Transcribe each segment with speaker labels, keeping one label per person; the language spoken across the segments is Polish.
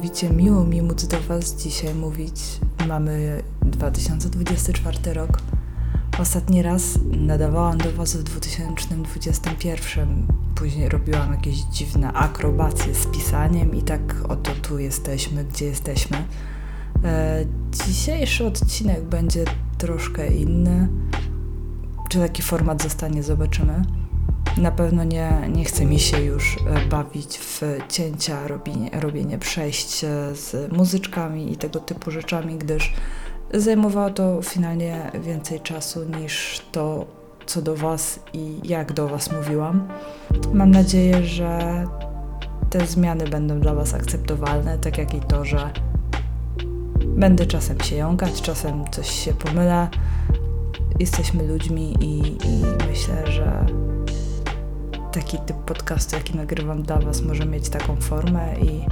Speaker 1: Niesamowicie miło mi móc do Was dzisiaj mówić. Mamy 2024 rok. Ostatni raz nadawałam do Was w 2021. Później robiłam jakieś dziwne akrobacje z pisaniem i tak oto tu jesteśmy, gdzie jesteśmy. E, dzisiejszy odcinek będzie troszkę inny. Czy taki format zostanie, zobaczymy. Na pewno nie, nie chce mi się już e, bawić w cięcia, robienie, robienie przejść e, z muzyczkami i tego typu rzeczami, gdyż zajmowało to finalnie więcej czasu niż to, co do Was i jak do Was mówiłam. Mam nadzieję, że te zmiany będą dla Was akceptowalne, tak jak i to, że będę czasem się jąkać, czasem coś się pomylę. Jesteśmy ludźmi i, i myślę, że taki typ podcastu, jaki nagrywam dla Was, może mieć taką formę i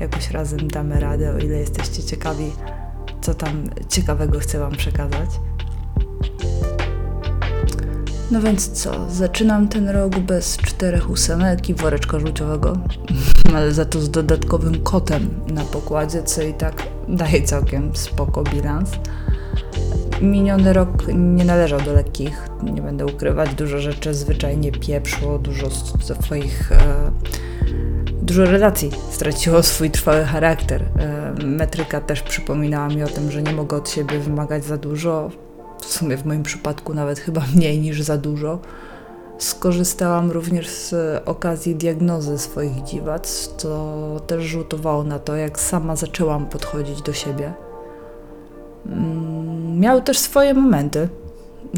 Speaker 1: jakoś razem damy radę, o ile jesteście ciekawi, co tam ciekawego chcę Wam przekazać. No więc co, zaczynam ten rok bez czterech ósemek i woreczka żółciowego, ale za to z dodatkowym kotem na pokładzie, co i tak daje całkiem spoko bilans. Miniony rok nie należał do lekkich, nie będę ukrywać, dużo rzeczy zwyczajnie pieprzło, dużo swoich, e, dużo relacji straciło swój trwały charakter. E, metryka też przypominała mi o tym, że nie mogę od siebie wymagać za dużo, w sumie w moim przypadku nawet chyba mniej niż za dużo. Skorzystałam również z okazji diagnozy swoich dziwac, co też rzutowało na to, jak sama zaczęłam podchodzić do siebie. Mm, miał też swoje momenty.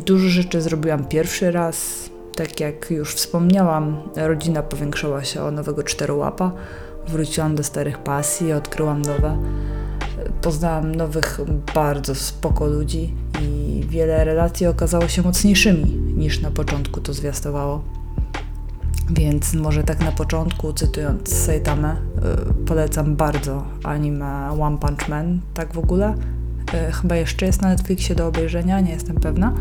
Speaker 1: Dużo rzeczy zrobiłam pierwszy raz. Tak jak już wspomniałam, rodzina powiększała się o nowego czterołapa. Wróciłam do starych pasji, odkryłam nowe. Poznałam nowych, bardzo spoko ludzi i wiele relacji okazało się mocniejszymi niż na początku to zwiastowało. Więc może tak na początku, cytując Saitamę, y, polecam bardzo anime One Punch Man, tak w ogóle. Y, chyba jeszcze jest na Netflixie do obejrzenia, nie jestem pewna.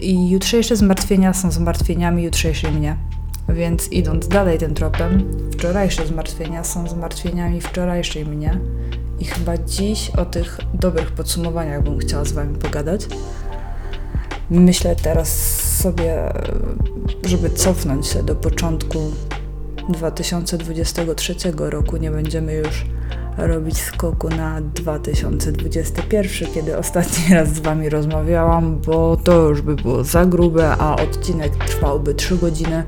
Speaker 1: I jutrzejsze zmartwienia są zmartwieniami jutrzejszej mnie. Więc idąc dalej tym tropem, wczorajsze zmartwienia są zmartwieniami wczorajszej mnie. I chyba dziś o tych dobrych podsumowaniach bym chciała z Wami pogadać. Myślę teraz sobie, żeby cofnąć się do początku 2023 roku. Nie będziemy już robić skoku na 2021, kiedy ostatni raz z Wami rozmawiałam, bo to już by było za grube, a odcinek trwałby 3 godziny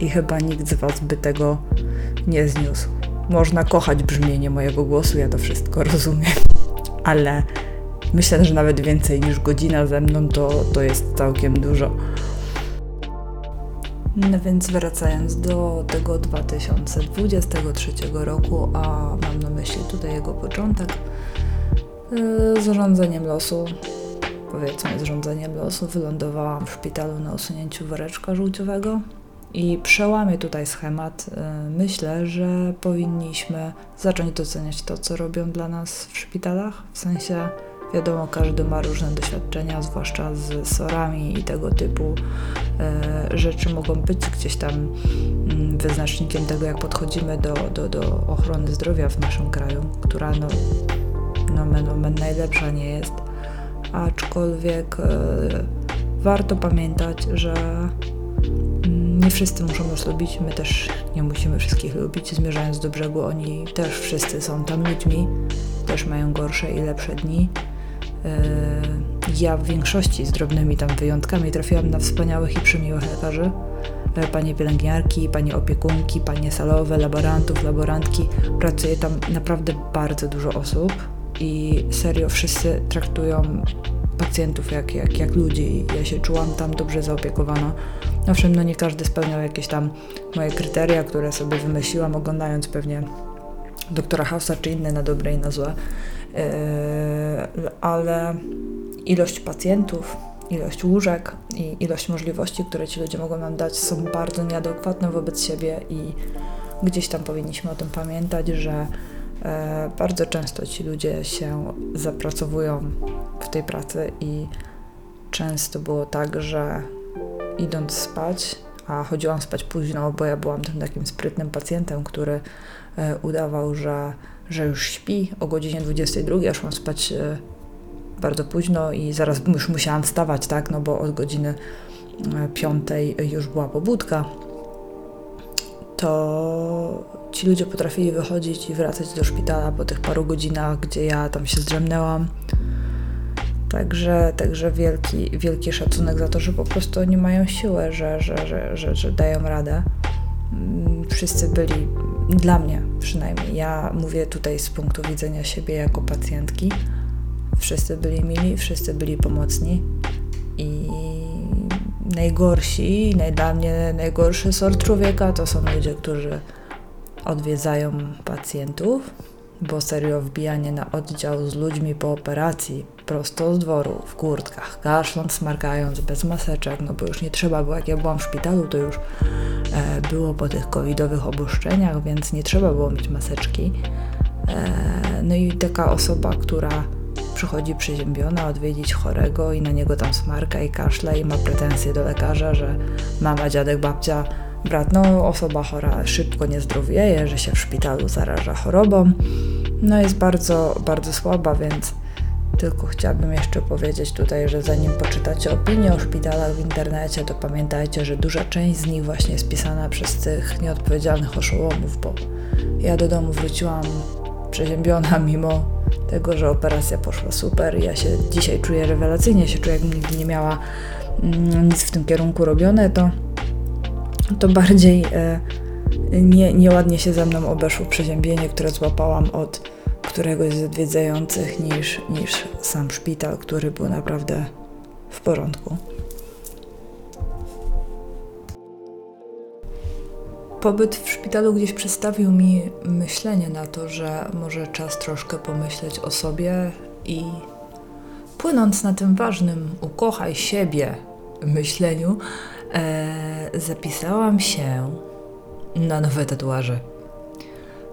Speaker 1: i chyba nikt z Was by tego nie zniósł. Można kochać brzmienie mojego głosu, ja to wszystko rozumiem, ale myślę, że nawet więcej niż godzina ze mną to, to jest całkiem dużo. No więc wracając do tego 2023 roku, a mam na myśli tutaj jego początek, z zarządzeniem losu, powiedzmy zarządzeniem losu, wylądowałam w szpitalu na usunięciu woreczka żółciowego i przełamię tutaj schemat. Myślę, że powinniśmy zacząć doceniać to, co robią dla nas w szpitalach, w sensie Wiadomo, każdy ma różne doświadczenia, zwłaszcza z sorami i tego typu e, rzeczy mogą być gdzieś tam mm, wyznacznikiem tego, jak podchodzimy do, do, do ochrony zdrowia w naszym kraju, która no, no, no najlepsza nie jest. Aczkolwiek e, warto pamiętać, że mm, nie wszyscy muszą nas lubić, my też nie musimy wszystkich lubić. Zmierzając do brzegu, oni też wszyscy są tam ludźmi, też mają gorsze i lepsze dni. E, ja w większości z drobnymi tam wyjątkami trafiłam na wspaniałych i przymiłych lekarzy. E, panie pielęgniarki, panie opiekunki, panie salowe, laborantów, laborantki. Pracuje tam naprawdę bardzo dużo osób i serio wszyscy traktują pacjentów jak, jak, jak ludzi. Ja się czułam tam dobrze zaopiekowana. Owszem, no nie każdy spełniał jakieś tam moje kryteria, które sobie wymyśliłam, oglądając pewnie doktora Hausa czy inne na dobre i na złe. Yy, ale ilość pacjentów, ilość łóżek i ilość możliwości, które ci ludzie mogą nam dać, są bardzo nieadekwatne wobec siebie i gdzieś tam powinniśmy o tym pamiętać, że e, bardzo często ci ludzie się zapracowują w tej pracy i często było tak, że idąc spać a chodziłam spać późno, bo ja byłam tym takim sprytnym pacjentem, który e, udawał, że, że już śpi. O godzinie 22 ja szłam spać e, bardzo późno i zaraz już musiałam wstawać, tak, no bo od godziny e, piątej już była pobudka. To ci ludzie potrafili wychodzić i wracać do szpitala po tych paru godzinach, gdzie ja tam się zdrzemnęłam. Także, także wielki, wielki szacunek za to, że po prostu oni mają siłę, że, że, że, że, że dają radę. Mm, wszyscy byli, dla mnie przynajmniej, ja mówię tutaj z punktu widzenia siebie jako pacjentki, wszyscy byli mili, wszyscy byli pomocni i najgorsi, dla mnie najgorszy sort człowieka to są ludzie, którzy odwiedzają pacjentów, bo serio wbijanie na oddział z ludźmi po operacji, prosto z dworu, w kurtkach, kaszląc, smarkając, bez maseczek, no bo już nie trzeba było, jak ja byłam w szpitalu, to już e, było po tych covidowych obuszczeniach, więc nie trzeba było mieć maseczki. E, no i taka osoba, która przychodzi przeziębiona odwiedzić chorego i na niego tam smarka i kaszla i ma pretensje do lekarza, że mama, dziadek, babcia brat, no osoba chora szybko nie zdrowieje, że się w szpitalu zaraża chorobą. No jest bardzo, bardzo słaba, więc tylko chciałabym jeszcze powiedzieć tutaj, że zanim poczytacie opinie o szpitalach w internecie, to pamiętajcie, że duża część z nich właśnie jest pisana przez tych nieodpowiedzialnych oszołomów, bo ja do domu wróciłam przeziębiona mimo tego, że operacja poszła super. Ja się dzisiaj czuję rewelacyjnie, się czuję jakbym nigdy nie miała mm, nic w tym kierunku robione, to to bardziej e, nie, nieładnie się ze mną obeszło przeziębienie, które złapałam od któregoś z odwiedzających niż, niż sam szpital, który był naprawdę w porządku. Pobyt w szpitalu gdzieś przedstawił mi myślenie na to, że może czas troszkę pomyśleć o sobie i płynąc na tym ważnym ukochaj siebie myśleniu, e, zapisałam się na nowe tatuaże.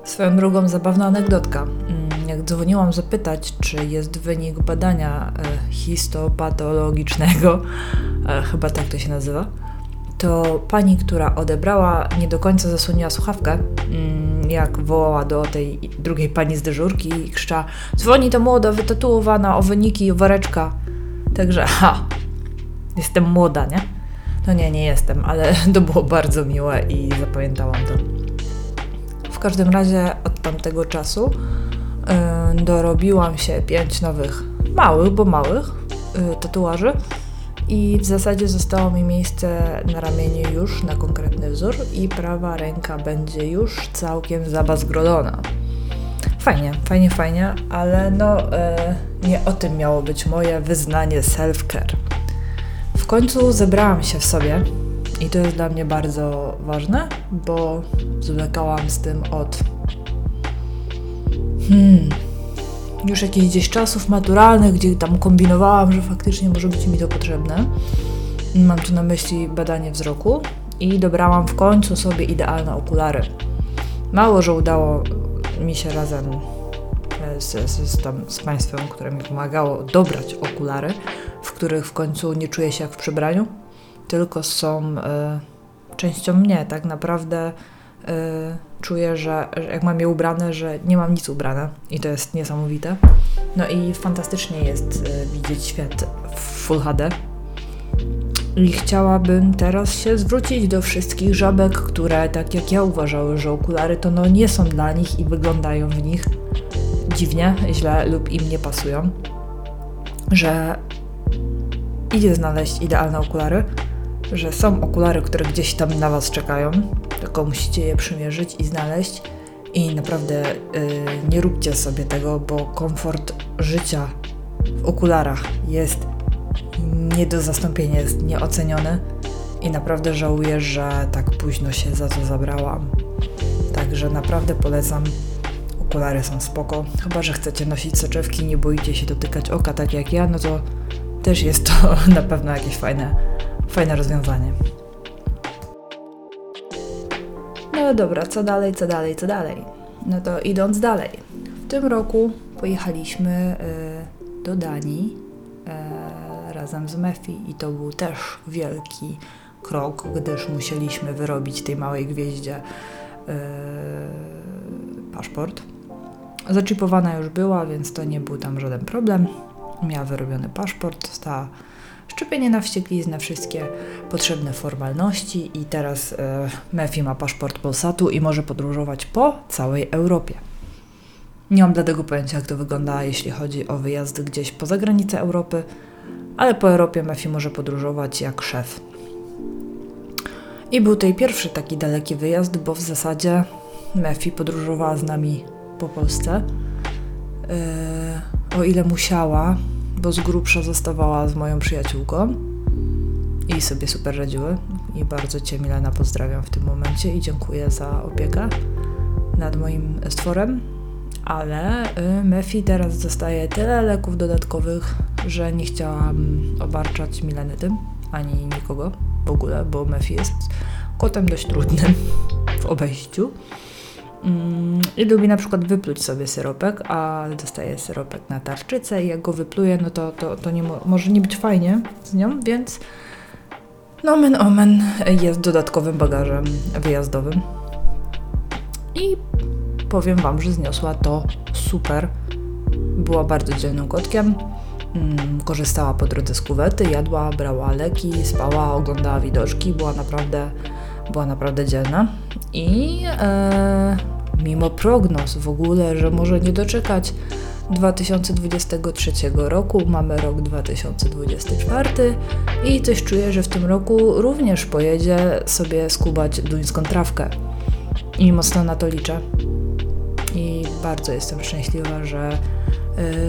Speaker 1: Swoją drogą zabawna anegdotka. Mm, jak dzwoniłam zapytać, czy jest wynik badania e, histopatologicznego, e, chyba tak to się nazywa, to pani, która odebrała, nie do końca zasłoniła słuchawkę, mm, jak wołała do tej drugiej pani z dyżurki i krzyczała dzwoni to młoda, wytatuowana o wyniki woreczka. Także ha, jestem młoda, nie? No nie, nie jestem, ale to było bardzo miłe i zapamiętałam to. W każdym razie od tamtego czasu yy, dorobiłam się pięć nowych, małych, bo małych yy, tatuaży i w zasadzie zostało mi miejsce na ramieniu już na konkretny wzór i prawa ręka będzie już całkiem zabazgrodona. Fajnie, fajnie, fajnie, ale no yy, nie o tym miało być moje wyznanie self-care. Końcu zebrałam się w sobie i to jest dla mnie bardzo ważne, bo zwlekałam z tym od hmm, już jakichś gdzieś czasów maturalnych, gdzie tam kombinowałam, że faktycznie może być mi to potrzebne. Mam tu na myśli badanie wzroku i dobrałam w końcu sobie idealne okulary. Mało, że udało mi się razem z, z, z, tam, z państwem, które mi pomagało dobrać okulary, których w końcu nie czuję się jak w przebraniu, tylko są y, częścią mnie. Tak naprawdę y, czuję, że, jak mam je ubrane, że nie mam nic ubrane i to jest niesamowite. No i fantastycznie jest y, widzieć świat w Full HD. I chciałabym teraz się zwrócić do wszystkich żabek, które tak jak ja uważały, że okulary to no nie są dla nich i wyglądają w nich dziwnie, źle lub im nie pasują, że idzie znaleźć idealne okulary, że są okulary, które gdzieś tam na Was czekają, tylko musicie je przymierzyć i znaleźć. I naprawdę yy, nie róbcie sobie tego, bo komfort życia w okularach jest nie do zastąpienia, jest nieoceniony i naprawdę żałuję, że tak późno się za to zabrałam. Także naprawdę polecam okulary są spoko. Chyba, że chcecie nosić soczewki, nie boicie się dotykać oka tak jak ja, no to też jest to na pewno jakieś fajne, fajne rozwiązanie. No dobra, co dalej, co dalej, co dalej? No to idąc dalej. W tym roku pojechaliśmy y, do Danii y, razem z Mefi i to był też wielki krok, gdyż musieliśmy wyrobić tej małej gwieździe yy, paszport. Zaczipowana już była, więc to nie był tam żaden problem. Miała wyrobiony paszport, dostała szczepienie na wściekliznę, wszystkie potrzebne formalności i teraz e, Mefi ma paszport Polsatu i może podróżować po całej Europie. Nie mam dlatego pojęcia, jak to wygląda, jeśli chodzi o wyjazd gdzieś poza granicę Europy, ale po Europie Mefi może podróżować jak szef. I był to jej pierwszy taki daleki wyjazd, bo w zasadzie Mefi podróżowała z nami po Polsce. Yy, o ile musiała, bo z grubsza zostawała z moją przyjaciółką i sobie super radziły. I bardzo Cię, Milena, pozdrawiam w tym momencie i dziękuję za opiekę nad moim stworem. Ale y, Mefi teraz dostaje tyle leków dodatkowych, że nie chciałam obarczać Mileny tym, ani nikogo w ogóle, bo Mefi jest kotem dość trudnym w obejściu. Mm, I lubi na przykład wypluć sobie syropek, a dostaje syropek na tarczycę i jak go wypluje, no to, to, to nie mo może nie być fajnie z nią, więc nomen omen jest dodatkowym bagażem wyjazdowym. I powiem Wam, że zniosła to super. Była bardzo dzielnym kotkiem. Mm, korzystała po drodze z kuwety, jadła, brała leki, spała, oglądała widoczki, była naprawdę, była naprawdę dzielna. I e, mimo prognoz w ogóle, że może nie doczekać 2023 roku, mamy rok 2024 i coś czuję, że w tym roku również pojedzie sobie skubać duńską trawkę. I mocno na to liczę. I bardzo jestem szczęśliwa, że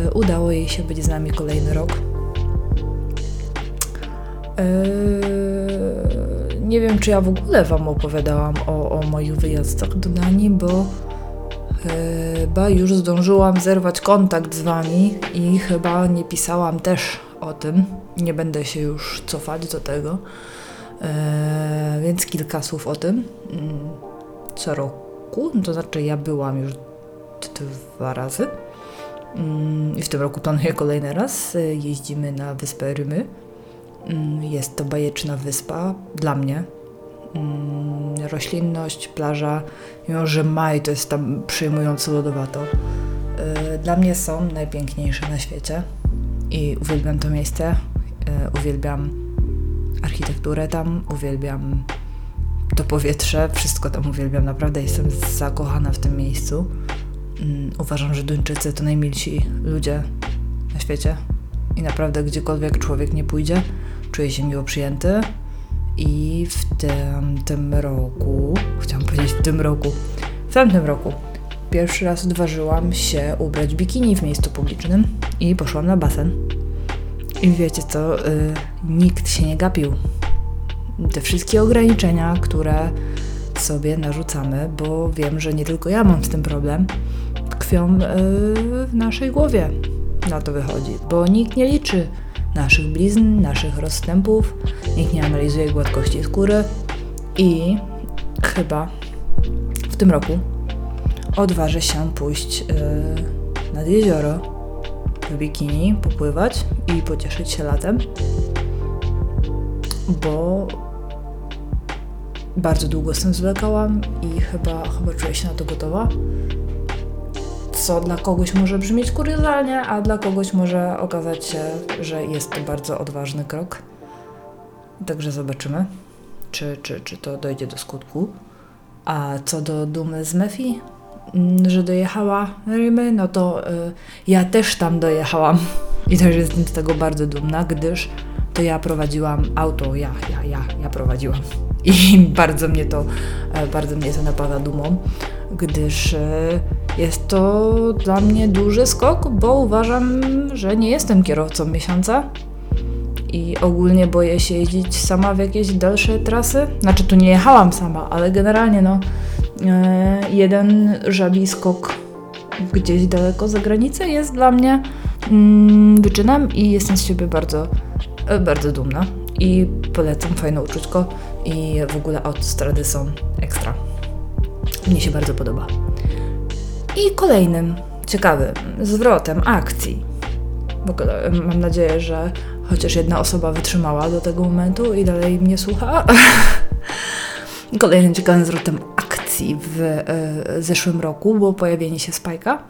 Speaker 1: y, udało jej się być z nami kolejny rok. Y, nie wiem, czy ja w ogóle Wam opowiadałam o, o moich wyjazdach do Danii, bo chyba już zdążyłam zerwać kontakt z Wami i chyba nie pisałam też o tym. Nie będę się już cofać do tego, e, więc kilka słów o tym. Mm, co roku, to znaczy ja byłam już dwa razy mm, i w tym roku planuję kolejny raz. Jeździmy na wyspę Rymy. Mm, jest to bajeczna wyspa dla mnie Mm, roślinność, plaża, mimo że maj to jest tam przyjmująco lodowato. Y, dla mnie są najpiękniejsze na świecie i uwielbiam to miejsce. Y, uwielbiam architekturę tam, uwielbiam to powietrze, wszystko tam uwielbiam. Naprawdę jestem zakochana w tym miejscu. Mm, uważam, że Duńczycy to najmilsi ludzie na świecie i naprawdę gdziekolwiek człowiek nie pójdzie, czuje się miło przyjęty, i w tym, tym roku, chciałam powiedzieć w tym roku, w tamtym roku pierwszy raz odważyłam się ubrać bikini w miejscu publicznym i poszłam na basen. I wiecie co, y, nikt się nie gapił. Te wszystkie ograniczenia, które sobie narzucamy, bo wiem, że nie tylko ja mam z tym problem, tkwią y, w naszej głowie. Na to wychodzi, bo nikt nie liczy naszych blizn, naszych rozstępów, nikt nie analizuje gładkości skóry. I chyba w tym roku odważę się pójść yy, nad jezioro w bikini, popływać i pocieszyć się latem, bo bardzo długo z tym zwlekałam i chyba, chyba czuję się na to gotowa co dla kogoś może brzmieć kuriozalnie, a dla kogoś może okazać się, że jest to bardzo odważny krok. Także zobaczymy, czy, czy, czy to dojdzie do skutku. A co do dumy z Mefi, mm, że dojechała Rymy, no to y, ja też tam dojechałam i też jestem z tego bardzo dumna, gdyż to ja prowadziłam auto, ja, ja, ja, ja prowadziłam. I bardzo mnie to, e, bardzo mnie to napawa dumą, gdyż e, jest to dla mnie duży skok, bo uważam, że nie jestem kierowcą miesiąca i ogólnie boję się jeździć sama w jakieś dalsze trasy. Znaczy, tu nie jechałam sama, ale generalnie no, e, jeden żabi skok gdzieś daleko za granicę jest dla mnie mm, wyczynem i jestem z siebie bardzo, bardzo dumna i polecam fajne uczućko i w ogóle autostrady są ekstra. Mnie się bardzo podoba. I kolejnym ciekawym zwrotem akcji. W ogóle mam nadzieję, że chociaż jedna osoba wytrzymała do tego momentu i dalej mnie słucha. Kolejnym ciekawym zwrotem akcji w y, zeszłym roku było pojawienie się Spajka.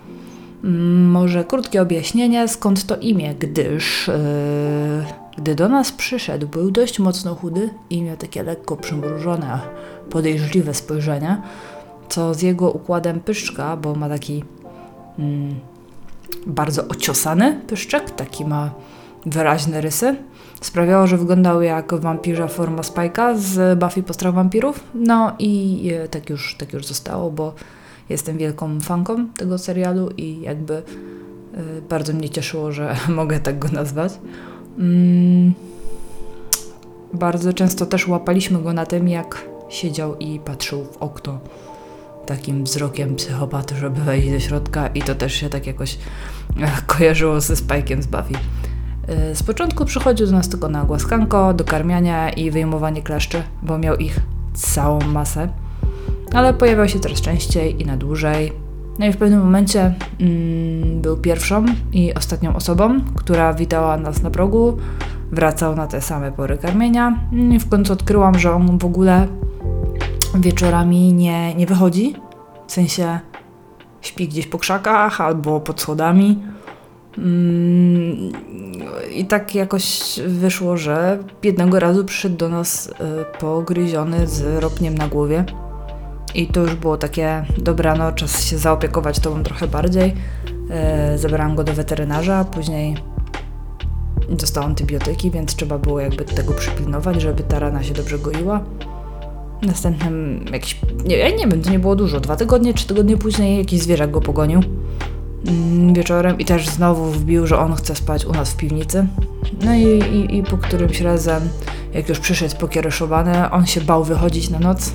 Speaker 1: Mm, może krótkie objaśnienie, skąd to imię, gdyż yy, gdy do nas przyszedł, był dość mocno chudy i miał takie lekko przymrużone, podejrzliwe spojrzenie, co z jego układem pyszczka, bo ma taki mm, bardzo ociosany pyszczek, taki ma wyraźne rysy, sprawiało, że wyglądał jak wampirza forma Spajka z Buffy Postrach Wampirów. No i e, tak już, tak już zostało, bo jestem wielką fanką tego serialu i jakby y, bardzo mnie cieszyło, że mogę tak go nazwać. Mm, bardzo często też łapaliśmy go na tym, jak siedział i patrzył w okno takim wzrokiem psychopaty, żeby wejść do środka i to też się tak jakoś e, kojarzyło ze Spajkiem z Buffy. Y, z początku przychodził do nas tylko na głaskanko, do karmiania i wyjmowanie kleszczy, bo miał ich całą masę ale pojawiał się coraz częściej i na dłużej. No i w pewnym momencie mm, był pierwszą i ostatnią osobą, która witała nas na progu. Wracał na te same pory karmienia. I w końcu odkryłam, że on w ogóle wieczorami nie, nie wychodzi. W sensie śpi gdzieś po krzakach albo pod schodami. Mm, I tak jakoś wyszło, że jednego razu przyszedł do nas y, pogryziony z ropniem na głowie. I to już było takie, dobra, no czas się zaopiekować tobą trochę bardziej. E, zabrałam go do weterynarza, później dostał antybiotyki, więc trzeba było jakby tego przypilnować, żeby ta rana się dobrze goiła. Następnym jakiś, nie, ja nie wiem, to nie było dużo, dwa tygodnie, trzy tygodnie później jakiś zwierzak go pogonił mm, wieczorem i też znowu wbił, że on chce spać u nas w piwnicy. No i, i, i po którymś razem, jak już przyszedł pokiereszowany, on się bał wychodzić na noc,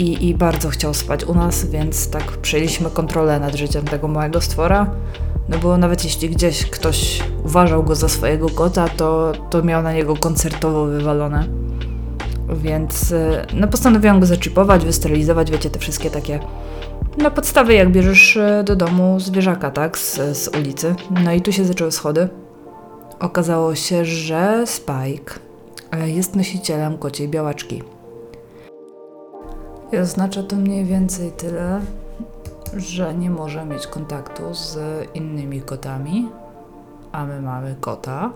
Speaker 1: i, i bardzo chciał spać u nas, więc tak przejęliśmy kontrolę nad życiem tego małego stwora. No bo nawet jeśli gdzieś ktoś uważał go za swojego kota, to, to miał na niego koncertowo wywalone. Więc e, no postanowiłam go zaczipować, wysterylizować, wiecie, te wszystkie takie no podstawy jak bierzesz e, do domu zwierzaka, tak, z, z ulicy. No i tu się zaczęły schody. Okazało się, że Spike e, jest nosicielem kociej białaczki. I oznacza to mniej więcej tyle, że nie może mieć kontaktu z innymi kotami, a my mamy kota.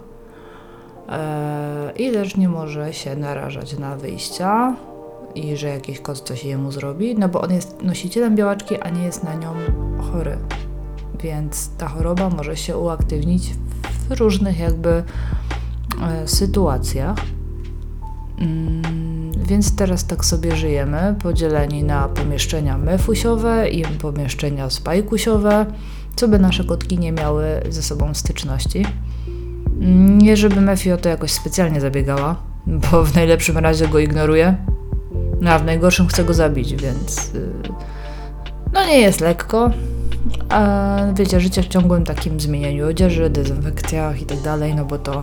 Speaker 1: Eee, I też nie może się narażać na wyjścia i że jakiś kot coś jemu zrobi, no bo on jest nosicielem białaczki, a nie jest na nią chory. Więc ta choroba może się uaktywnić w różnych jakby e, sytuacjach. Mm więc teraz tak sobie żyjemy, podzieleni na pomieszczenia mefusiowe i pomieszczenia spajkusiowe, co by nasze kotki nie miały ze sobą styczności. Nie żeby Mefi o to jakoś specjalnie zabiegała, bo w najlepszym razie go ignoruje, no a w najgorszym chce go zabić, więc y, no nie jest lekko. A wiecie, życie w ciągłym takim zmienianiu odzieży, dezynfekcjach i tak dalej, no bo to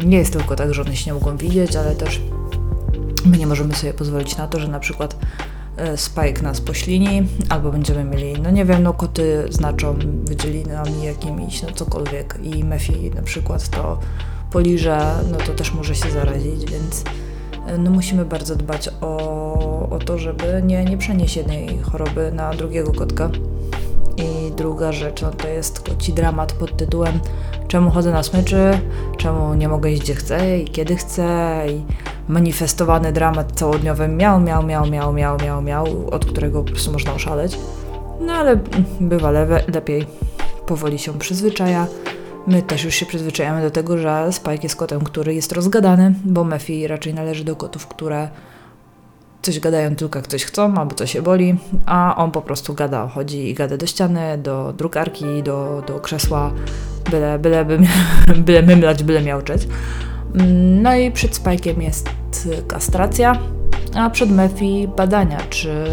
Speaker 1: y, nie jest tylko tak, że one się nie mogą widzieć, ale też My nie możemy sobie pozwolić na to, że na przykład e, Spike nas poślini, albo będziemy mieli, no nie wiem, no koty znaczą wydzielinami jakimiś, no cokolwiek i Mefi na przykład to poliże, no to też może się zarazić, więc e, no musimy bardzo dbać o, o to, żeby nie, nie przenieść jednej choroby na drugiego kotka. I druga rzecz, no to jest koci dramat pod tytułem czemu chodzę na smyczy, czemu nie mogę iść gdzie chcę i kiedy chcę i manifestowany dramat całodniowy miał, miał, miał, miał, miał, miał, miał, od którego po prostu można oszaleć. No ale bywa lewe, lepiej, powoli się przyzwyczaja. My też już się przyzwyczajamy do tego, że Spike jest kotem, który jest rozgadany, bo Mefi raczej należy do kotów, które coś gadają tylko jak coś chcą, albo coś się boli, a on po prostu gada, chodzi i gada do ściany, do drukarki, do, do krzesła, byle, byle, byle, byle mymlać, byle miałczeć. No i przed Spajkiem jest kastracja, a przed Mefi badania, czy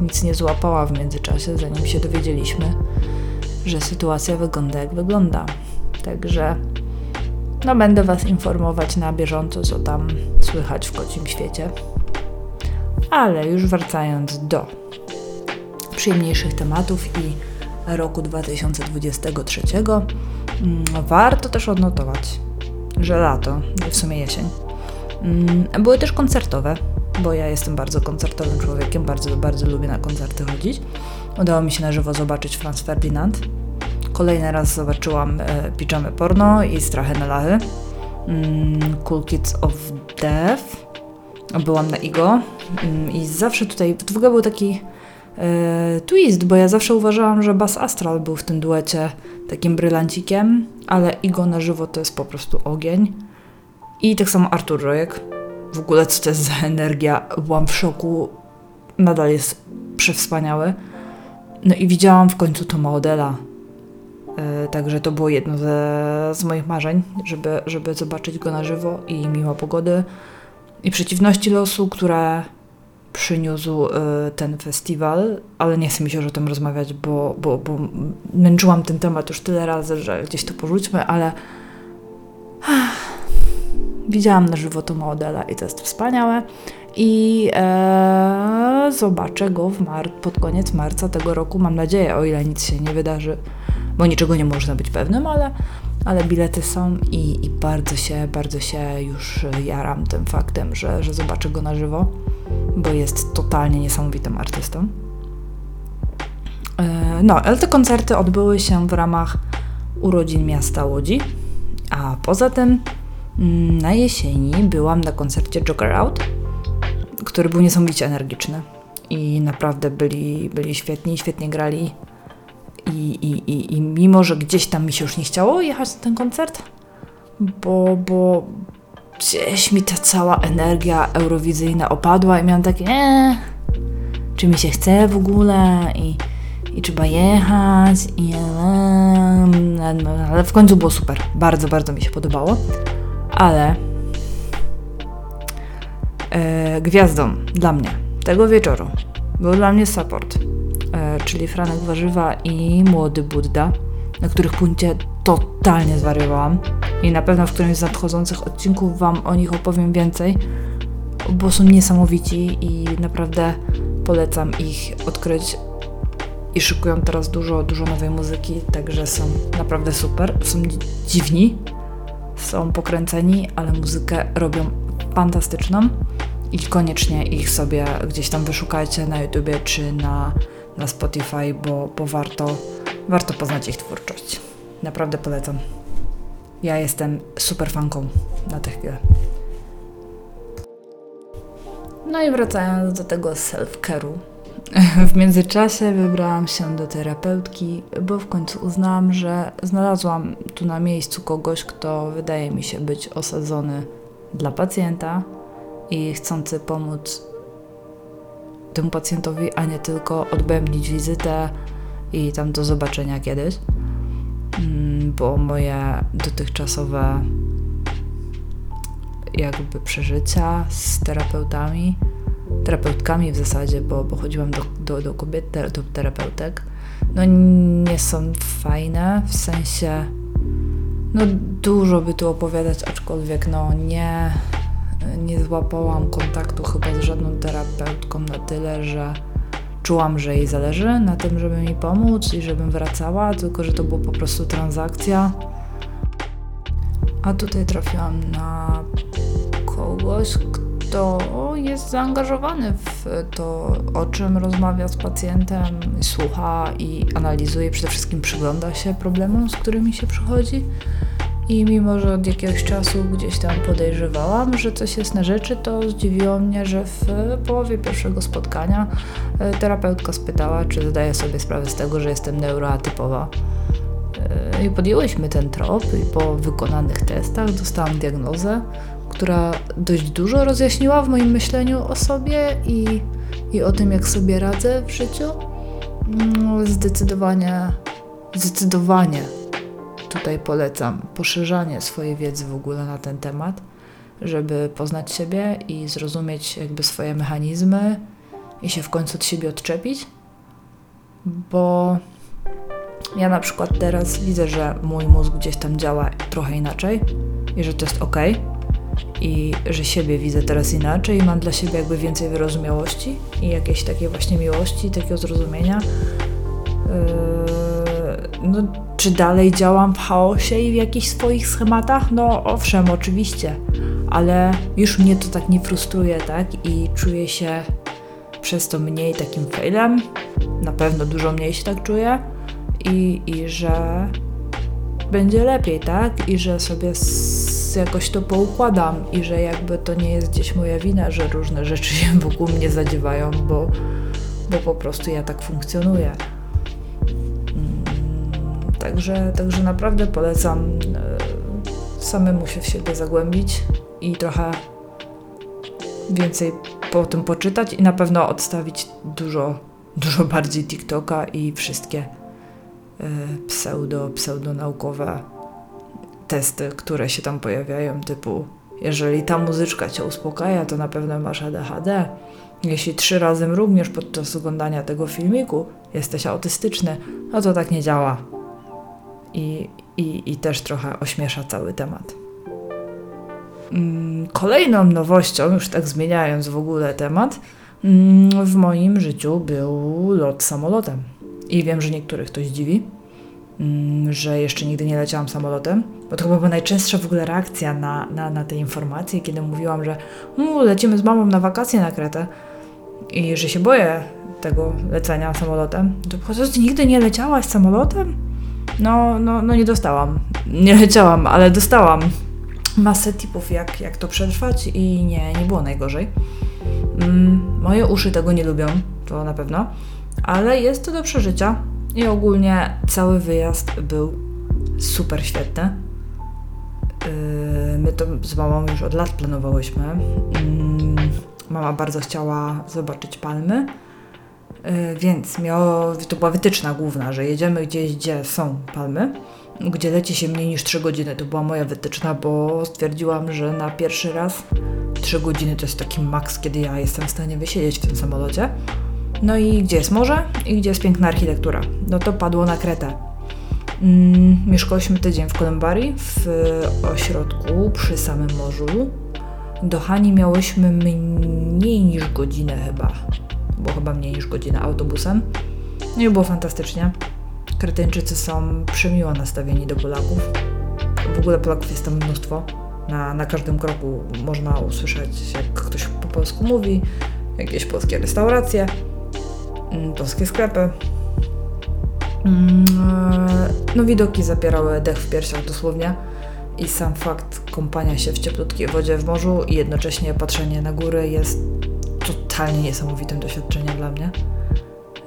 Speaker 1: nic nie złapała w międzyczasie, zanim się dowiedzieliśmy, że sytuacja wygląda jak wygląda. Także no będę Was informować na bieżąco, co tam słychać w kocim świecie. Ale już wracając do przyjemniejszych tematów i roku 2023, Mm, Warto też odnotować, że lato, w sumie jesień, mm, były też koncertowe, bo ja jestem bardzo koncertowym człowiekiem, bardzo, bardzo lubię na koncerty chodzić. Udało mi się na żywo zobaczyć Franz Ferdinand. Kolejny raz zobaczyłam e, Pijamy Porno i Strachy na Lachy. Mm, cool Kids of Death. Byłam na Igo mm, i zawsze tutaj, w ogóle był taki e, twist, bo ja zawsze uważałam, że Bass Astral był w tym duecie takim brylancikiem, ale Igo na żywo to jest po prostu ogień. I tak samo Artur Rojek. W ogóle co to jest za energia? Byłam w szoku. Nadal jest przewspaniały. No i widziałam w końcu Toma Odela. Yy, także to było jedno ze, z moich marzeń, żeby, żeby zobaczyć go na żywo i mimo pogody i przeciwności losu, które przyniósł y, ten festiwal, ale nie chcę mi się już o tym rozmawiać, bo, bo, bo męczyłam ten temat już tyle razy, że gdzieś to porzućmy, ale widziałam na żywo to modela i to jest wspaniałe. I e, zobaczę go w mar- pod koniec marca tego roku, mam nadzieję, o ile nic się nie wydarzy, bo niczego nie można być pewnym, ale, ale bilety są i, i bardzo się, bardzo się już jaram tym faktem, że, że zobaczę go na żywo, bo jest totalnie niesamowitym artystą. E, no, ale te koncerty odbyły się w ramach urodzin miasta Łodzi, a poza tym mm, na jesieni byłam na koncercie Joker Out, który był niesamowicie energiczny i naprawdę byli, byli świetni, świetnie grali. I, i, i, mimo, że gdzieś tam mi się już nie chciało jechać na ten koncert, bo, bo gdzieś mi ta cała energia eurowizyjna opadła i miałam takie, eee, czy mi się chce w ogóle i, i trzeba jechać, i, eee, no, ale w końcu było super. Bardzo, bardzo mi się podobało. Ale e, gwiazdą dla mnie tego wieczoru był dla mnie support, e, czyli Franek Warzywa i Młody Budda, na których punkcie totalnie zwariowałam. I na pewno w którymś z nadchodzących odcinków Wam o nich opowiem więcej, bo są niesamowici i naprawdę polecam ich odkryć. I szykują teraz dużo, dużo nowej muzyki, także są naprawdę super, są dziwni, są pokręceni, ale muzykę robią fantastyczną. I koniecznie ich sobie gdzieś tam wyszukajcie na YouTubie czy na, na Spotify, bo, bo warto, warto poznać ich twórczość. Naprawdę polecam. Ja jestem super fanką na tę chwilę. No i wracając do tego self-care'u. W międzyczasie wybrałam się do terapeutki, bo w końcu uznałam, że znalazłam tu na miejscu kogoś, kto wydaje mi się być osadzony dla pacjenta i chcący pomóc temu pacjentowi, a nie tylko odbębnić wizytę i tam do zobaczenia kiedyś. Mm, bo moje dotychczasowe jakby przeżycia z terapeutami, terapeutkami w zasadzie, bo, bo chodziłam do, do, do kobiet, do terapeutek, no nie są fajne, w sensie no dużo by tu opowiadać, aczkolwiek no nie, nie złapałam kontaktu chyba z żadną terapeutką na tyle, że czułam, że jej zależy na tym, żeby mi pomóc i żebym wracała, tylko że to była po prostu transakcja. A tutaj trafiłam na kogoś, kto jest zaangażowany w to, o czym rozmawia z pacjentem, słucha i analizuje, przede wszystkim przygląda się problemom, z którymi się przychodzi. I mimo, że od jakiegoś czasu gdzieś tam podejrzewałam, że coś jest na rzeczy, to zdziwiło mnie, że w połowie pierwszego spotkania e, terapeutka spytała, czy zdaję sobie sprawę z tego, że jestem neuroatypowa. E, I podjęłyśmy ten trop i po wykonanych testach dostałam diagnozę, która dość dużo rozjaśniła w moim myśleniu o sobie i, i o tym, jak sobie radzę w życiu. Mm, zdecydowanie, zdecydowanie tutaj polecam poszerzanie swojej wiedzy w ogóle na ten temat, żeby poznać siebie i zrozumieć jakby swoje mechanizmy i się w końcu od siebie odczepić, bo ja na przykład teraz widzę, że mój mózg gdzieś tam działa trochę inaczej i że to jest ok i że siebie widzę teraz inaczej i mam dla siebie jakby więcej wyrozumiałości i jakiejś takiej właśnie miłości, takiego zrozumienia. Yy no, czy dalej działam w chaosie i w jakichś swoich schematach? No owszem, oczywiście, ale już mnie to tak nie frustruje, tak? I czuję się przez to mniej takim failem. Na pewno dużo mniej się tak czuję i, i że będzie lepiej, tak? I że sobie jakoś to poukładam i że jakby to nie jest gdzieś moja wina, że różne rzeczy się wokół mnie zadziewają, bo, bo po prostu ja tak funkcjonuję. Także, także naprawdę polecam e, samemu się w siebie zagłębić i trochę więcej po tym poczytać i na pewno odstawić dużo, dużo bardziej TikToka i wszystkie Y, pseudo, pseudonaukowe testy, które się tam pojawiają, typu jeżeli ta muzyczka cię uspokaja, to na pewno masz ADHD. Jeśli trzy razy mrugniesz podczas oglądania tego filmiku, jesteś autystyczny, no to tak nie działa. I, i, i też trochę ośmiesza cały temat. Mm, kolejną nowością, już tak zmieniając w ogóle temat, mm, w moim życiu był lot samolotem. I wiem, że niektórych to zdziwi, mm, że jeszcze nigdy nie leciałam samolotem, bo to chyba była najczęstsza w ogóle reakcja na, na, na te informacje, kiedy mówiłam, że lecimy z mamą na wakacje na Kretę i że się boję tego lecenia samolotem. To po prostu nigdy nie leciałaś samolotem? No, no, no nie dostałam. Nie leciałam, ale dostałam masę tipów, jak, jak to przetrwać i nie, nie było najgorzej. Mm, moje uszy tego nie lubią, to na pewno ale jest to do przeżycia i ogólnie cały wyjazd był super świetny. Yy, my to z mamą już od lat planowałyśmy. Yy, mama bardzo chciała zobaczyć palmy, więc miało, to była wytyczna główna, że jedziemy gdzieś, gdzie są palmy, gdzie leci się mniej niż 3 godziny. To była moja wytyczna, bo stwierdziłam, że na pierwszy raz 3 godziny to jest taki maks, kiedy ja jestem w stanie wysiedzieć w tym samolocie. No i gdzie jest morze i gdzie jest piękna architektura? No to padło na Kretę. Mm, mieszkaliśmy tydzień w Kolumbarii, w ośrodku przy samym morzu. Do Hani miałyśmy mniej niż godzinę chyba, bo chyba mniej niż godzinę autobusem. No i było fantastycznie. Kretyńczycy są przemiło nastawieni do Polaków. W ogóle Polaków jest tam mnóstwo. Na, na każdym kroku można usłyszeć, jak ktoś po polsku mówi, jakieś polskie restauracje. Mm, polskie sklepy. Mm, e, no widoki zapierały dech w piersiach dosłownie i sam fakt kąpania się w cieplutkiej wodzie w morzu i jednocześnie patrzenie na góry jest totalnie niesamowitym doświadczeniem dla mnie.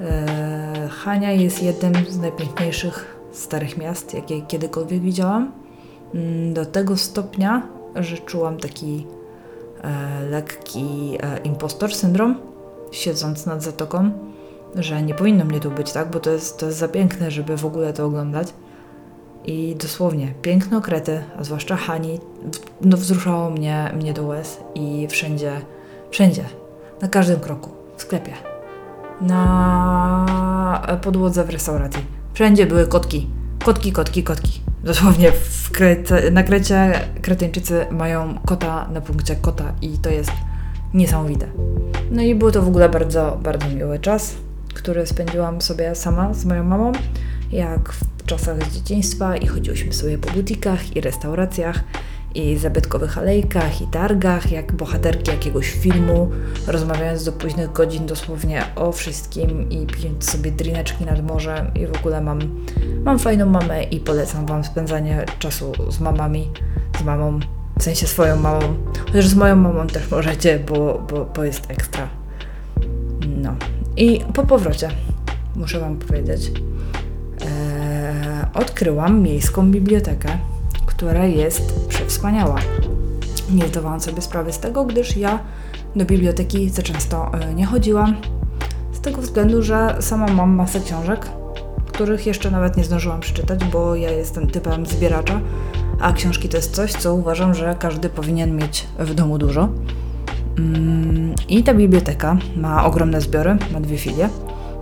Speaker 1: E, Hania jest jednym z najpiękniejszych starych miast, jakie kiedykolwiek widziałam. Mm, do tego stopnia, że czułam taki e, lekki impostor syndrom, siedząc nad zatoką że nie powinno mnie tu być, tak? Bo to jest, to jest za piękne, żeby w ogóle to oglądać. I dosłownie, piękno Krety, a zwłaszcza Hani, no wzruszało mnie, mnie do łez i wszędzie, wszędzie, na każdym kroku, w sklepie, na podłodze w restauracji. Wszędzie były kotki, kotki, kotki, kotki. Dosłownie w na Krecie Kretyńczycy mają kota na punkcie kota i to jest niesamowite. No i był to w ogóle bardzo, bardzo miły czas który spędziłam sobie sama z moją mamą, jak w czasach dzieciństwa i chodziłyśmy sobie po butikach i restauracjach i zabytkowych alejkach i targach, jak bohaterki jakiegoś filmu, rozmawiając do późnych godzin dosłownie o wszystkim i pijąc sobie drineczki nad morzem. I w ogóle mam, mam fajną mamę i polecam Wam spędzanie czasu z mamami, z mamą, w sensie swoją mamą, chociaż z moją mamą też możecie, bo, bo, bo jest ekstra. No, i po powrocie, muszę Wam powiedzieć, e, odkryłam miejską bibliotekę, która jest przewspaniała. Nie zdawałam sobie sprawy z tego, gdyż ja do biblioteki za często e, nie chodziłam. Z tego względu, że sama mam masę książek, których jeszcze nawet nie zdążyłam przeczytać, bo ja jestem typem zbieracza, a książki to jest coś, co uważam, że każdy powinien mieć w domu dużo. Mm, I ta biblioteka ma ogromne zbiory, ma dwie filie.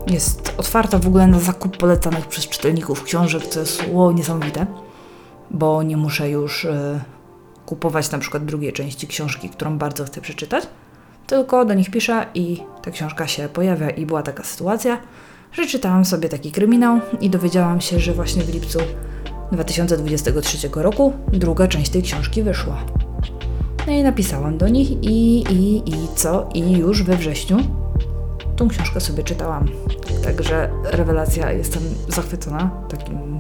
Speaker 1: Jest otwarta w ogóle na zakup polecanych przez czytelników książek, co jest wow, niesamowite, bo nie muszę już y, kupować na przykład drugiej części książki, którą bardzo chcę przeczytać, tylko do nich piszę i ta książka się pojawia. I była taka sytuacja, że czytałam sobie taki kryminał i dowiedziałam się, że właśnie w lipcu 2023 roku druga część tej książki wyszła. No i napisałam do nich i, i, i co? I już we wrześniu tą książkę sobie czytałam. Także rewelacja, jestem zachwycona takim, e,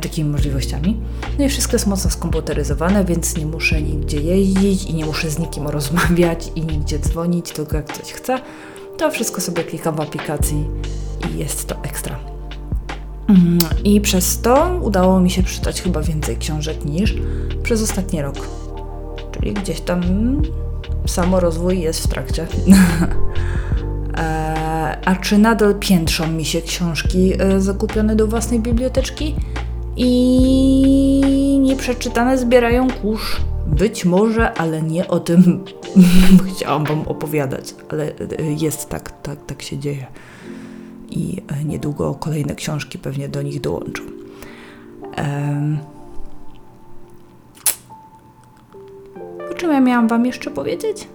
Speaker 1: takimi możliwościami. No i wszystko jest mocno skomputeryzowane, więc nie muszę nigdzie jeździć i nie muszę z nikim rozmawiać i nigdzie dzwonić, tylko jak ktoś chce, to wszystko sobie klikam w aplikacji i jest to ekstra. Mm, I przez to udało mi się przeczytać chyba więcej książek niż przez ostatni rok. Czyli gdzieś tam samorozwój jest w trakcie. E, a czy nadal piętrzą mi się książki e, zakupione do własnej biblioteczki i nieprzeczytane zbierają kurz? Być może, ale nie o tym chciałam Wam opowiadać, ale e, jest tak, tak, tak się dzieje. I niedługo kolejne książki pewnie do nich dołączą. Um, o czym ja miałam Wam jeszcze powiedzieć?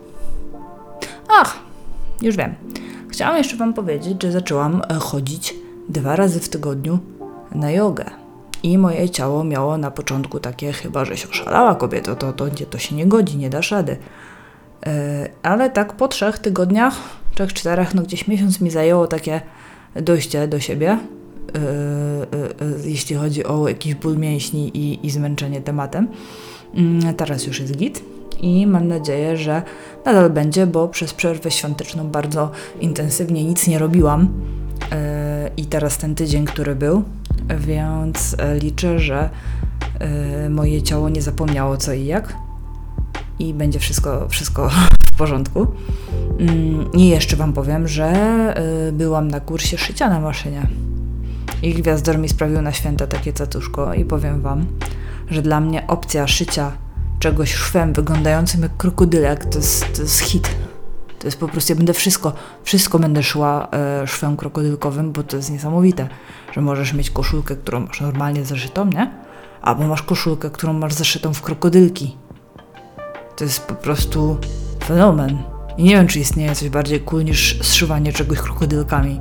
Speaker 1: Ach, już wiem. Chciałam jeszcze Wam powiedzieć, że zaczęłam e, chodzić dwa razy w tygodniu na jogę. I moje ciało miało na początku takie, chyba że się oszalała kobieta, to, to, to się nie godzi, nie dasz rady. Yy, ale tak po trzech tygodniach, trzech, czterech, no gdzieś miesiąc mi zajęło takie dojście do siebie, yy, yy, jeśli chodzi o jakiś ból mięśni i, i zmęczenie tematem. Mm, teraz już jest git i mam nadzieję, że nadal będzie, bo przez przerwę świąteczną bardzo intensywnie nic nie robiłam i teraz ten tydzień, który był, więc e, liczę, że e, moje ciało nie zapomniało co i jak i będzie wszystko, wszystko w porządku. Mm, I jeszcze Wam powiem, że byłam na kursie szycia na maszynie. I gwiazdor mi sprawił na święta takie catuszko i powiem Wam, że dla mnie opcja szycia czegoś szwem wyglądającym jak krokodylek, to jest, to jest hit. To jest po prostu, ja będę wszystko, wszystko będę szła e, szwem krokodylkowym, bo to jest niesamowite, że możesz mieć koszulkę, którą masz normalnie zaszytą, nie? Albo masz koszulkę, którą masz zaszytą w krokodylki. To jest po prostu fenomen. I nie wiem, czy istnieje coś bardziej cool niż zszywanie czegoś krokodylkami.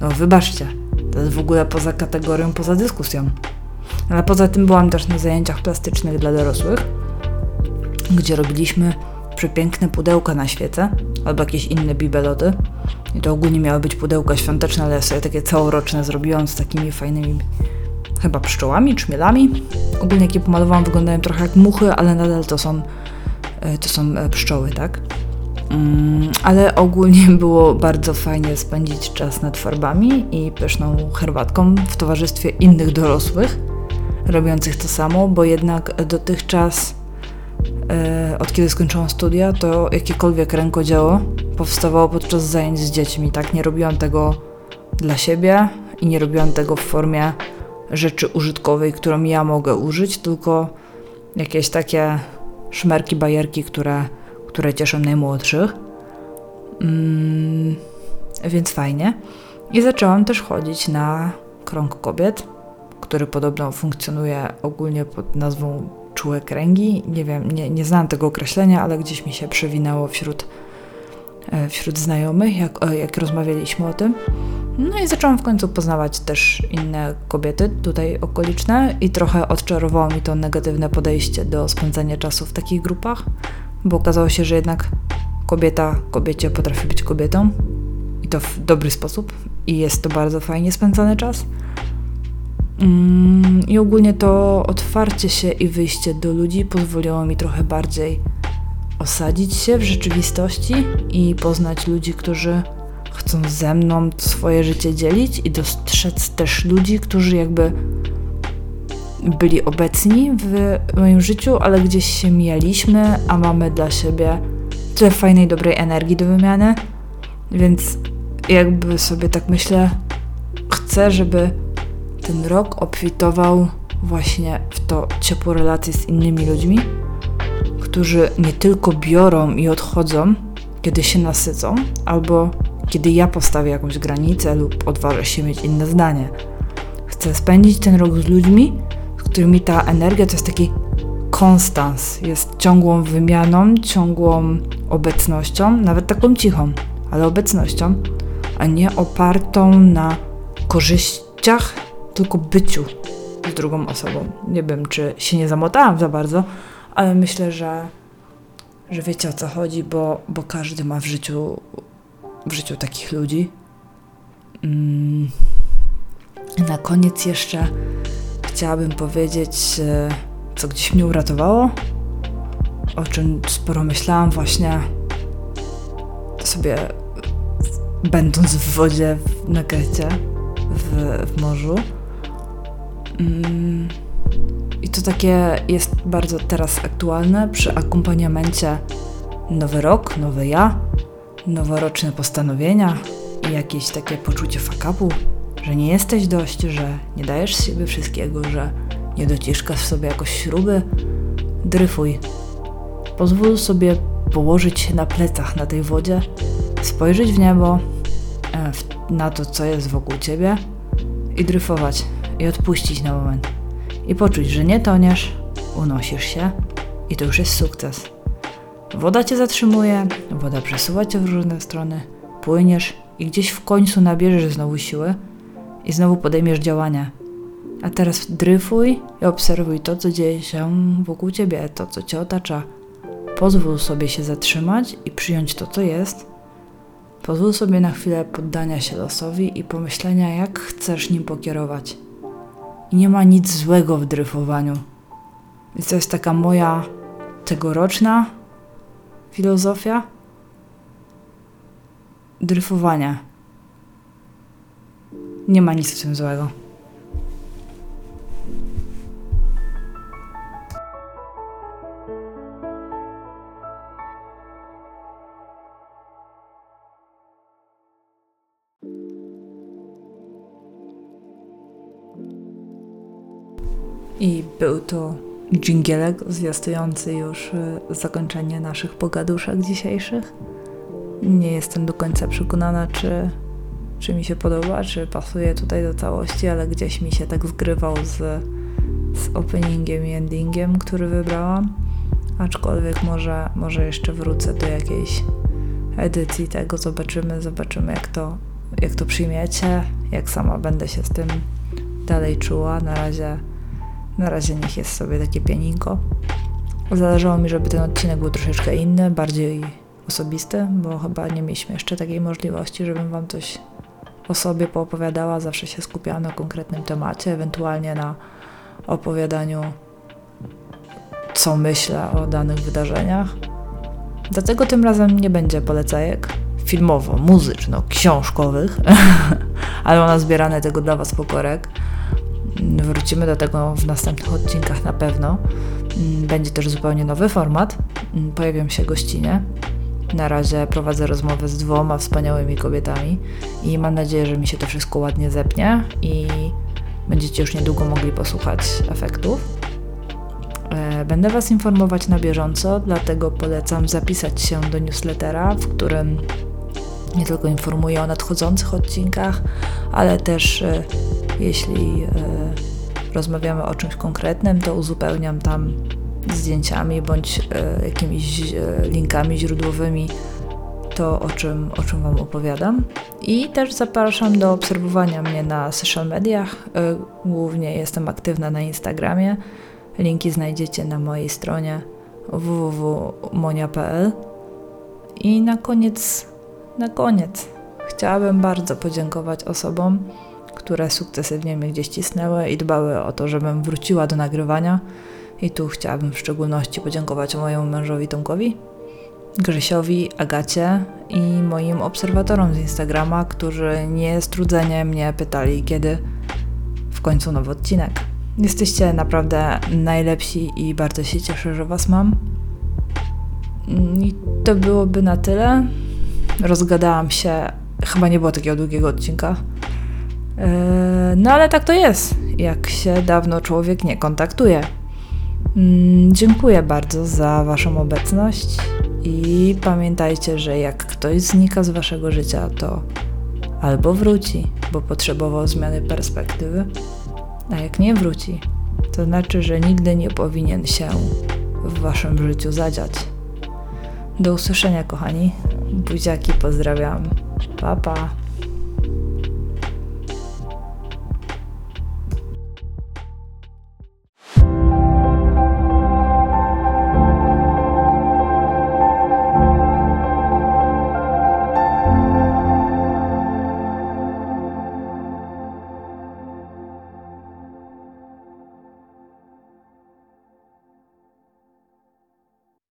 Speaker 1: No wybaczcie, to jest w ogóle poza kategorią, poza dyskusją. Ale poza tym byłam też na zajęciach plastycznych dla dorosłych gdzie robiliśmy przepiękne pudełka na świece albo jakieś inne bibeloty. I to ogólnie miały być pudełka świąteczne, ale ja sobie takie całoroczne zrobiłam z takimi fajnymi chyba pszczołami, czmielami. Ogólnie jakie pomalowałam wyglądają trochę jak muchy, ale nadal to są, e, to są e, pszczoły, tak? Mm, ale ogólnie było bardzo fajnie spędzić czas nad farbami i pyszną herbatką w towarzystwie innych dorosłych robiących to samo, bo jednak dotychczas od kiedy skończyłam studia, to jakiekolwiek rękodzieło powstawało podczas zajęć z dziećmi. Tak, nie robiłam tego dla siebie i nie robiłam tego w formie rzeczy użytkowej, którą ja mogę użyć, tylko jakieś takie szmerki, bajerki, które, które cieszą najmłodszych. Mm, więc fajnie. I zaczęłam też chodzić na krąg kobiet, który podobno funkcjonuje ogólnie pod nazwą czułe kręgi. Nie wiem, nie, nie znam tego określenia, ale gdzieś mi się przewinęło wśród, e, wśród znajomych, jak, jak rozmawialiśmy o tym. No i zaczęłam w końcu poznawać też inne kobiety tutaj okoliczne i trochę odczarowało mi to negatywne podejście do spędzania czasu w takich grupach, bo okazało się, że jednak kobieta kobiecie potrafi być kobietą i to w dobry sposób i jest to bardzo fajnie spędzany czas. Mm, I ogólnie to otwarcie się i wyjście do ludzi pozwoliło mi trochę bardziej osadzić się w rzeczywistości i poznać ludzi, którzy chcą ze mną swoje życie dzielić i dostrzec też ludzi, którzy jakby byli obecni w moim życiu, ale gdzieś się mijaliśmy, a mamy dla siebie tyle fajnej, dobrej energii do wymiany. Więc jakby sobie tak myślę, chcę, żeby ten rok obfitował właśnie w to ciepło relacji z innymi ludźmi, którzy nie tylko biorą i odchodzą, kiedy się nasycą, albo kiedy ja postawię jakąś granicę lub odważę się mieć inne zdanie. Chcę spędzić ten rok z ludźmi, z którymi ta energia to jest taki konstans, jest ciągłą wymianą, ciągłą obecnością, nawet taką cichą, ale obecnością, a nie opartą na korzyściach, tylko byciu z drugą osobą. Nie wiem, czy się nie zamotałam za bardzo, ale myślę, że, że wiecie o co chodzi, bo, bo każdy ma w życiu, w życiu takich ludzi. Mm. Na koniec jeszcze chciałabym powiedzieć, e, co gdzieś mnie uratowało, o czym sporo myślałam właśnie sobie będąc w wodzie w Nagecie, w, w morzu. Mm. I to takie jest bardzo teraz aktualne przy akompaniamencie nowy rok, nowy ja, noworoczne postanowienia i jakieś takie poczucie fakapu, że nie jesteś dość, że nie dajesz z siebie wszystkiego, że nie dociskasz sobie jakoś śruby. Dryfuj. Pozwól sobie położyć się na plecach na tej wodzie, spojrzeć w niebo, e, na to, co jest wokół ciebie i dryfować i odpuścić na moment. I poczuć, że nie toniesz, unosisz się i to już jest sukces. Woda cię zatrzymuje, woda przesuwa cię w różne strony, płyniesz i gdzieś w końcu nabierzesz znowu siły i znowu podejmiesz działania. A teraz dryfuj i obserwuj to, co dzieje się wokół ciebie, to, co cię otacza. Pozwól sobie się zatrzymać i przyjąć to, co jest. Pozwól sobie na chwilę poddania się losowi i pomyślenia, jak chcesz nim pokierować. Nie ma nic złego w dryfowaniu. I to jest taka moja tegoroczna filozofia dryfowania. Nie ma nic w tym złego. Był to dżingielek zwiastujący już y, zakończenie naszych pogaduszek dzisiejszych. Nie jestem do końca przekonana, czy, czy mi się podoba, czy pasuje tutaj do całości, ale gdzieś mi się tak zgrywał z, z openingiem i endingiem, który wybrałam. Aczkolwiek może, może jeszcze wrócę do jakiejś edycji tego, zobaczymy, zobaczymy jak to, jak to przyjmiecie, jak sama będę się z tym dalej czuła. Na razie na razie niech jest sobie takie pianinko. Zależało mi, żeby ten odcinek był troszeczkę inny, bardziej osobisty, bo chyba nie mieliśmy jeszcze takiej możliwości, żebym Wam coś o sobie poopowiadała. Zawsze się skupiałam na konkretnym temacie, ewentualnie na opowiadaniu, co myślę o danych wydarzeniach. Dlatego tym razem nie będzie polecajek filmowo-muzyczno-książkowych, ale ona zbierane tego dla Was pokorek. Wrócimy do tego w następnych odcinkach na pewno. Mm, będzie też zupełnie nowy format. Mm, pojawią się gościnie. Na razie prowadzę rozmowę z dwoma wspaniałymi kobietami i mam nadzieję, że mi się to wszystko ładnie zepnie i będziecie już niedługo mogli posłuchać efektów. E, będę Was informować na bieżąco, dlatego polecam zapisać się do newslettera, w którym nie tylko informuję o nadchodzących odcinkach, ale też e, jeśli e, rozmawiamy o czymś konkretnym, to uzupełniam tam zdjęciami bądź e, jakimiś e, linkami źródłowymi to, o czym, o czym Wam opowiadam. I też zapraszam do obserwowania mnie na social mediach. Głównie jestem aktywna na Instagramie. Linki znajdziecie na mojej stronie www.monia.pl. I na koniec, na koniec chciałabym bardzo podziękować osobom, które sukcesywnie mnie gdzieś cisnęły i dbały o to, żebym wróciła do nagrywania. I tu chciałabym w szczególności podziękować mojemu mężowi Tomkowi, Grzesiowi, Agacie i moim obserwatorom z Instagrama, którzy niestrudzenie mnie pytali, kiedy w końcu nowy odcinek. Jesteście naprawdę najlepsi i bardzo się cieszę, że Was mam. I to byłoby na tyle. Rozgadałam się. Chyba nie było takiego długiego odcinka. E, no ale tak to jest, jak się dawno człowiek nie kontaktuje. Mm, dziękuję bardzo za Waszą obecność i pamiętajcie, że jak ktoś znika z Waszego życia, to albo wróci, bo potrzebował zmiany perspektywy, a jak nie wróci, to znaczy, że nigdy nie powinien się w Waszym życiu zadziać. Do usłyszenia, kochani. Buziaki, pozdrawiam. Pa, pa.